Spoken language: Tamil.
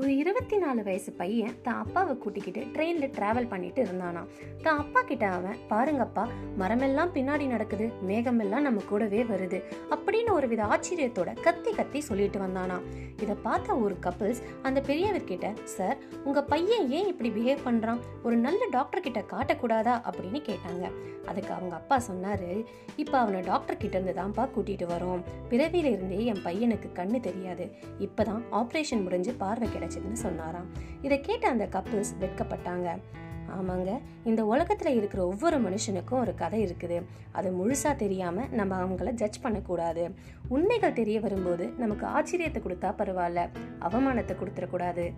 ஒரு இருபத்தி நாலு வயசு பையன் தான் அப்பாவை கூட்டிக்கிட்டு ட்ரெயினில் ட்ராவல் பண்ணிட்டு இருந்தானா தான் அப்பா கிட்ட அவன் பாருங்கப்பா மரமெல்லாம் பின்னாடி நடக்குது மேகமெல்லாம் நம்ம கூடவே வருது அப்படின்னு ஒரு வித ஆச்சரியத்தோட கத்தி கத்தி சொல்லிட்டு வந்தானா இதை பார்த்த ஒரு கப்பிள்ஸ் அந்த பெரியவர்கிட்ட சார் உங்க பையன் ஏன் இப்படி பிஹேவ் பண்றான்? ஒரு நல்ல டாக்டர் கிட்ட காட்டக்கூடாதா? அப்படின்னு கேட்டாங்க. அதுக்கு அவங்க அப்பா சொன்னாரு இப்போ அவனை டாக்டர் கிட்ட இருந்து தான்ப்பா கூட்டிட்டு வரோம். பிறவியிலிருந்தே என் பையனுக்கு கண்ணு தெரியாது. இப்பதான் ஆப்ரேஷன் முடிஞ்சு பார்வை கிடைச்சதுன்னு சொன்னாராம். இதை கேட்ட அந்த கப்பிள்ஸ் வெட்கப்பட்டாங்க. ஆமாங்க இந்த உலகத்துல இருக்கிற ஒவ்வொரு மனுஷனுக்கும் ஒரு கதை இருக்குது. அது முழுசா தெரியாம நம்ம அவங்கள ஜட்ஜ் பண்ணக்கூடாது. உண்மைகள் தெரிய வரும்போது நமக்கு ஆச்சரியத்தை கொடுத்தா பரவாயில்ல. அவமானத்தை கொடுத்துடக்கூடாது.